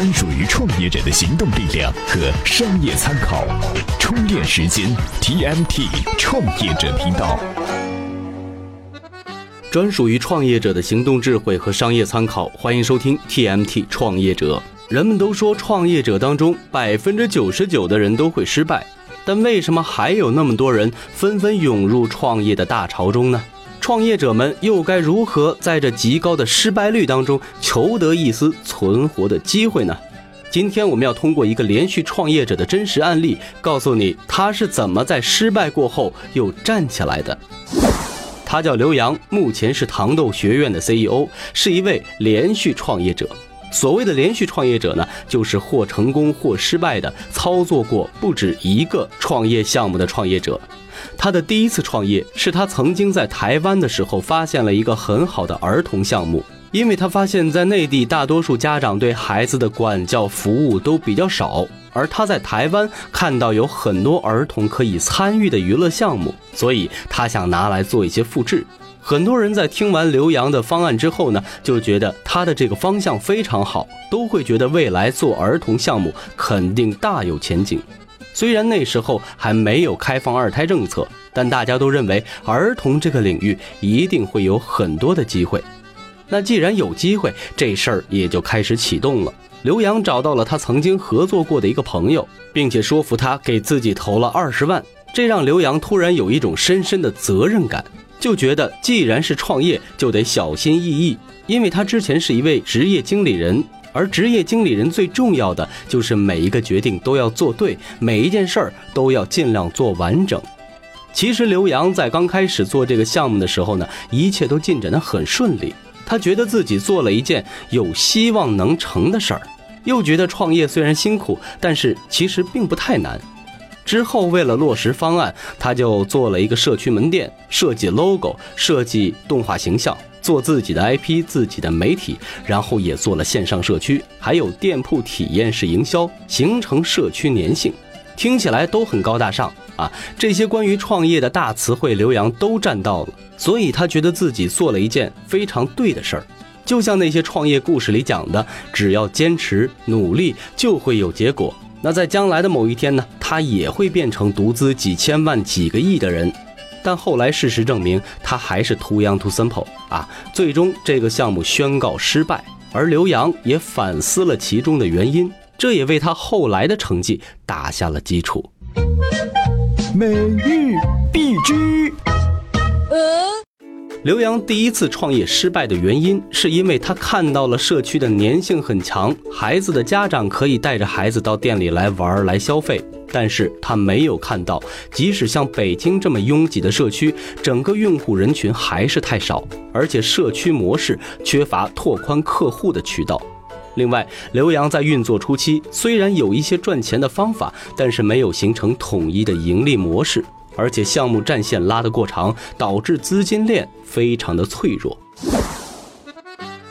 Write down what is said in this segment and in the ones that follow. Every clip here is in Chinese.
专属于创业者的行动力量和商业参考，充电时间 TMT 创业者频道，专属于创业者的行动智慧和商业参考，欢迎收听 TMT 创业者。人们都说创业者当中百分之九十九的人都会失败，但为什么还有那么多人纷纷涌入创业的大潮中呢？创业者们又该如何在这极高的失败率当中求得一丝存活的机会呢？今天我们要通过一个连续创业者的真实案例，告诉你他是怎么在失败过后又站起来的。他叫刘洋，目前是糖豆学院的 CEO，是一位连续创业者。所谓的连续创业者呢，就是或成功或失败的操作过不止一个创业项目的创业者。他的第一次创业是他曾经在台湾的时候发现了一个很好的儿童项目，因为他发现，在内地大多数家长对孩子的管教服务都比较少，而他在台湾看到有很多儿童可以参与的娱乐项目，所以他想拿来做一些复制。很多人在听完刘洋的方案之后呢，就觉得他的这个方向非常好，都会觉得未来做儿童项目肯定大有前景。虽然那时候还没有开放二胎政策，但大家都认为儿童这个领域一定会有很多的机会。那既然有机会，这事儿也就开始启动了。刘洋找到了他曾经合作过的一个朋友，并且说服他给自己投了二十万，这让刘洋突然有一种深深的责任感，就觉得既然是创业，就得小心翼翼，因为他之前是一位职业经理人。而职业经理人最重要的就是每一个决定都要做对，每一件事儿都要尽量做完整。其实刘洋在刚开始做这个项目的时候呢，一切都进展得很顺利。他觉得自己做了一件有希望能成的事儿，又觉得创业虽然辛苦，但是其实并不太难。之后为了落实方案，他就做了一个社区门店，设计 logo，设计动画形象。做自己的 IP，自己的媒体，然后也做了线上社区，还有店铺体验式营销，形成社区粘性，听起来都很高大上啊！这些关于创业的大词汇，刘洋都占到了，所以他觉得自己做了一件非常对的事儿。就像那些创业故事里讲的，只要坚持努力，就会有结果。那在将来的某一天呢，他也会变成独资几千万、几个亿的人。但后来事实证明，他还是 too young too simple 啊！最终这个项目宣告失败，而刘洋也反思了其中的原因，这也为他后来的成绩打下了基础。美玉必知。刘洋第一次创业失败的原因，是因为他看到了社区的粘性很强，孩子的家长可以带着孩子到店里来玩来消费。但是他没有看到，即使像北京这么拥挤的社区，整个用户人群还是太少，而且社区模式缺乏拓宽客户的渠道。另外，刘洋在运作初期虽然有一些赚钱的方法，但是没有形成统一的盈利模式，而且项目战线拉得过长，导致资金链非常的脆弱。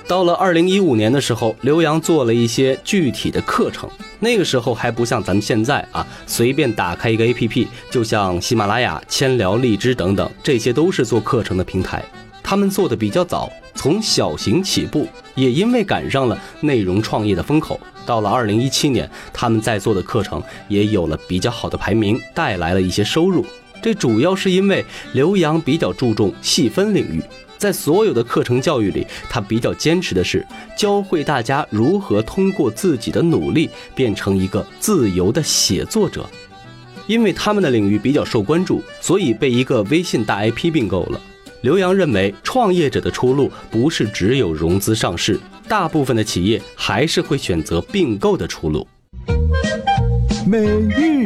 到了二零一五年的时候，刘洋做了一些具体的课程。那个时候还不像咱们现在啊，随便打开一个 APP，就像喜马拉雅、千聊、荔枝等等，这些都是做课程的平台。他们做的比较早，从小型起步，也因为赶上了内容创业的风口。到了二零一七年，他们在做的课程也有了比较好的排名，带来了一些收入。这主要是因为刘洋比较注重细分领域。在所有的课程教育里，他比较坚持的是教会大家如何通过自己的努力变成一个自由的写作者。因为他们的领域比较受关注，所以被一个微信大 IP 并购了。刘洋认为，创业者的出路不是只有融资上市，大部分的企业还是会选择并购的出路。美玉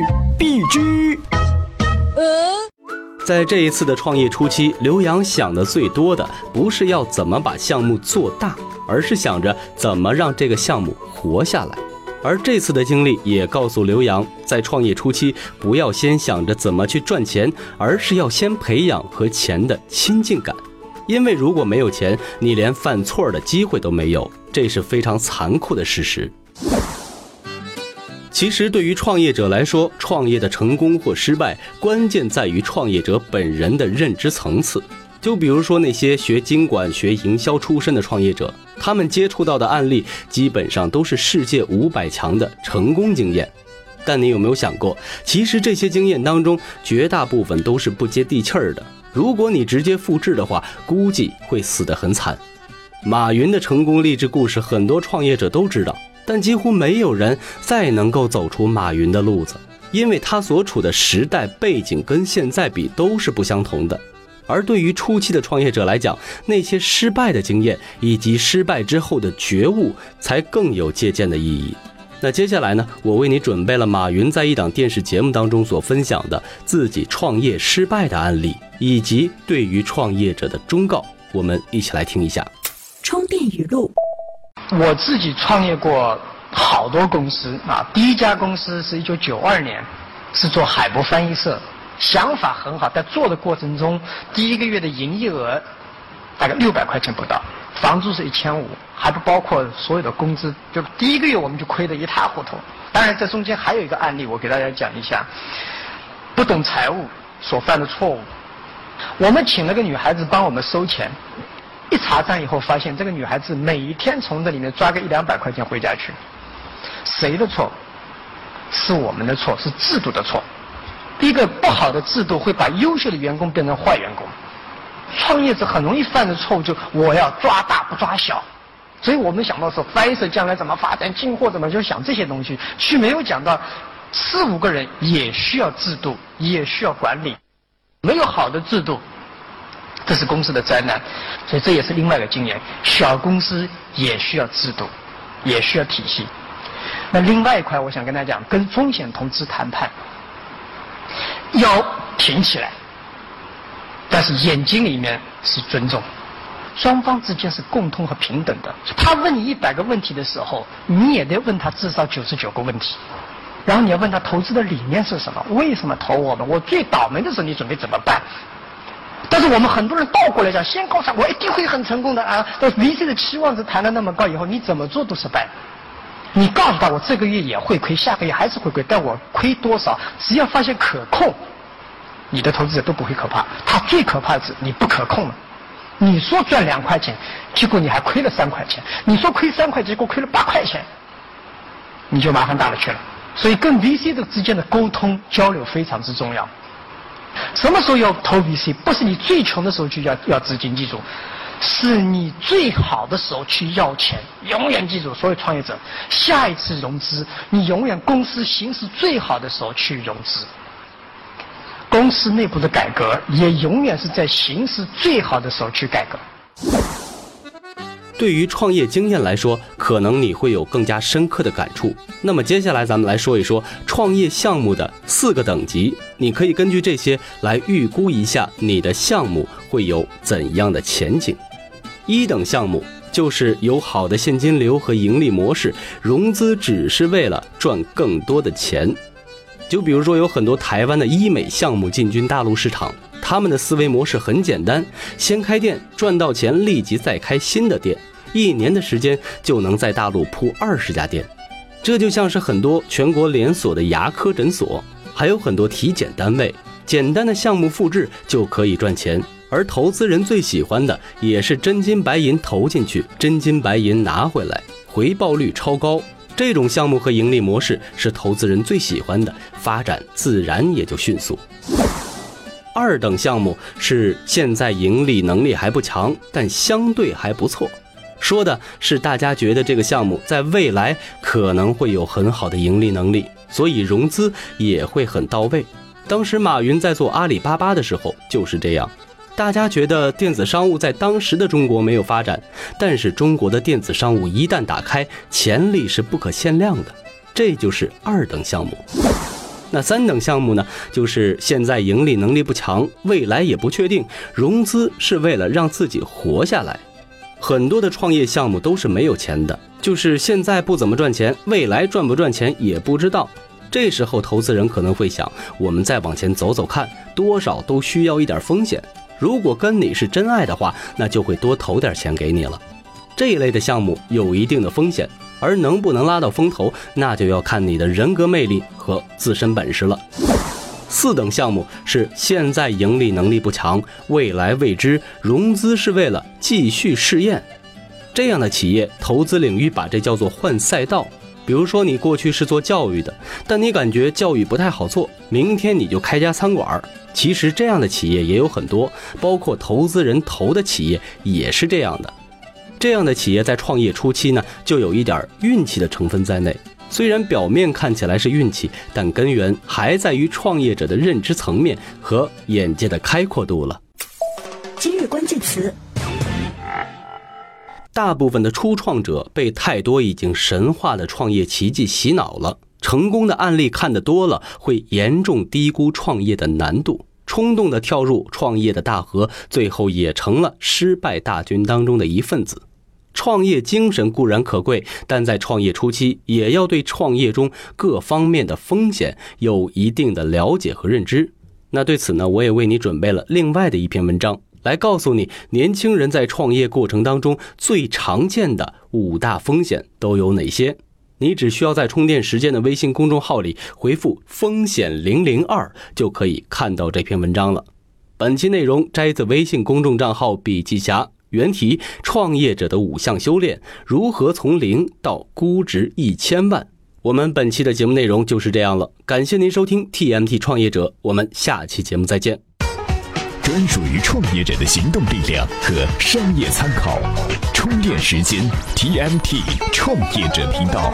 在这一次的创业初期，刘洋想的最多的不是要怎么把项目做大，而是想着怎么让这个项目活下来。而这次的经历也告诉刘洋，在创业初期不要先想着怎么去赚钱，而是要先培养和钱的亲近感。因为如果没有钱，你连犯错的机会都没有，这是非常残酷的事实。其实，对于创业者来说，创业的成功或失败，关键在于创业者本人的认知层次。就比如说那些学经管、学营销出身的创业者，他们接触到的案例基本上都是世界五百强的成功经验。但你有没有想过，其实这些经验当中，绝大部分都是不接地气儿的。如果你直接复制的话，估计会死得很惨。马云的成功励志故事，很多创业者都知道，但几乎没有人再能够走出马云的路子，因为他所处的时代背景跟现在比都是不相同的。而对于初期的创业者来讲，那些失败的经验以及失败之后的觉悟，才更有借鉴的意义。那接下来呢，我为你准备了马云在一档电视节目当中所分享的自己创业失败的案例，以及对于创业者的忠告，我们一起来听一下。充电语录：我自己创业过好多公司啊，第一家公司是一九九二年，是做海博翻译社。想法很好，在做的过程中，第一个月的营业额大概六百块钱不到，房租是一千五，还不包括所有的工资，就第一个月我们就亏得一塌糊涂。当然，这中间还有一个案例，我给大家讲一下，不懂财务所犯的错误。我们请了个女孩子帮我们收钱，一查账以后发现，这个女孩子每一天从这里面抓个一两百块钱回家去，谁的错？是我们的错，是制度的错。一个不好的制度会把优秀的员工变成坏员工，创业者很容易犯的错误就我要抓大不抓小，所以我们想到说翻译社将来怎么发展，进货怎么就想这些东西，却没有讲到四五个人也需要制度，也需要管理，没有好的制度，这是公司的灾难，所以这也是另外一个经验，小公司也需要制度，也需要体系。那另外一块，我想跟大家讲，跟风险投资谈判。腰挺起来，但是眼睛里面是尊重，双方之间是共通和平等的。他问你一百个问题的时候，你也得问他至少九十九个问题，然后你要问他投资的理念是什么，为什么投我们？我最倒霉的时候你准备怎么办？是我们很多人倒过来讲，先告诉我一定会很成功的啊，但 VC 的期望值谈了那么高，以后你怎么做都失败。你告诉他，我这个月也会亏，下个月还是会亏，但我亏多少？只要发现可控，你的投资者都不会可怕。他最可怕的是你不可控了。你说赚两块钱，结果你还亏了三块钱；你说亏三块，结果亏了八块钱，你就麻烦大了去了。所以跟 VC 的之间的沟通交流非常之重要。什么时候要投 VC？不是你最穷的时候去要要资金，记住。是你最好的时候去要钱，永远记住，所有创业者，下一次融资，你永远公司形势最好的时候去融资。公司内部的改革也永远是在形势最好的时候去改革。对于创业经验来说，可能你会有更加深刻的感触。那么接下来咱们来说一说创业项目的四个等级，你可以根据这些来预估一下你的项目会有怎样的前景。一等项目就是有好的现金流和盈利模式，融资只是为了赚更多的钱。就比如说，有很多台湾的医美项目进军大陆市场，他们的思维模式很简单：先开店赚到钱，立即再开新的店，一年的时间就能在大陆铺二十家店。这就像是很多全国连锁的牙科诊所，还有很多体检单位，简单的项目复制就可以赚钱。而投资人最喜欢的也是真金白银投进去，真金白银拿回来，回报率超高。这种项目和盈利模式是投资人最喜欢的，发展自然也就迅速。二等项目是现在盈利能力还不强，但相对还不错，说的是大家觉得这个项目在未来可能会有很好的盈利能力，所以融资也会很到位。当时马云在做阿里巴巴的时候就是这样。大家觉得电子商务在当时的中国没有发展，但是中国的电子商务一旦打开，潜力是不可限量的。这就是二等项目。那三等项目呢？就是现在盈利能力不强，未来也不确定，融资是为了让自己活下来。很多的创业项目都是没有钱的，就是现在不怎么赚钱，未来赚不赚钱也不知道。这时候投资人可能会想：我们再往前走走看，多少都需要一点风险。如果跟你是真爱的话，那就会多投点钱给你了。这一类的项目有一定的风险，而能不能拉到风投，那就要看你的人格魅力和自身本事了。四等项目是现在盈利能力不强，未来未知，融资是为了继续试验。这样的企业投资领域把这叫做换赛道。比如说你过去是做教育的，但你感觉教育不太好做，明天你就开家餐馆。其实这样的企业也有很多，包括投资人投的企业也是这样的。这样的企业在创业初期呢，就有一点运气的成分在内。虽然表面看起来是运气，但根源还在于创业者的认知层面和眼界的开阔度了。今日关键词。大部分的初创者被太多已经神话的创业奇迹洗脑了，成功的案例看得多了，会严重低估创业的难度，冲动的跳入创业的大河，最后也成了失败大军当中的一份子。创业精神固然可贵，但在创业初期也要对创业中各方面的风险有一定的了解和认知。那对此呢，我也为你准备了另外的一篇文章。来告诉你，年轻人在创业过程当中最常见的五大风险都有哪些？你只需要在充电时间的微信公众号里回复“风险零零二”，就可以看到这篇文章了。本期内容摘自微信公众账号“笔记侠”，原题：创业者的五项修炼，如何从零到估值一千万。我们本期的节目内容就是这样了，感谢您收听 TMT 创业者，我们下期节目再见。专属于创业者的行动力量和商业参考，充电时间 TMT 创业者频道。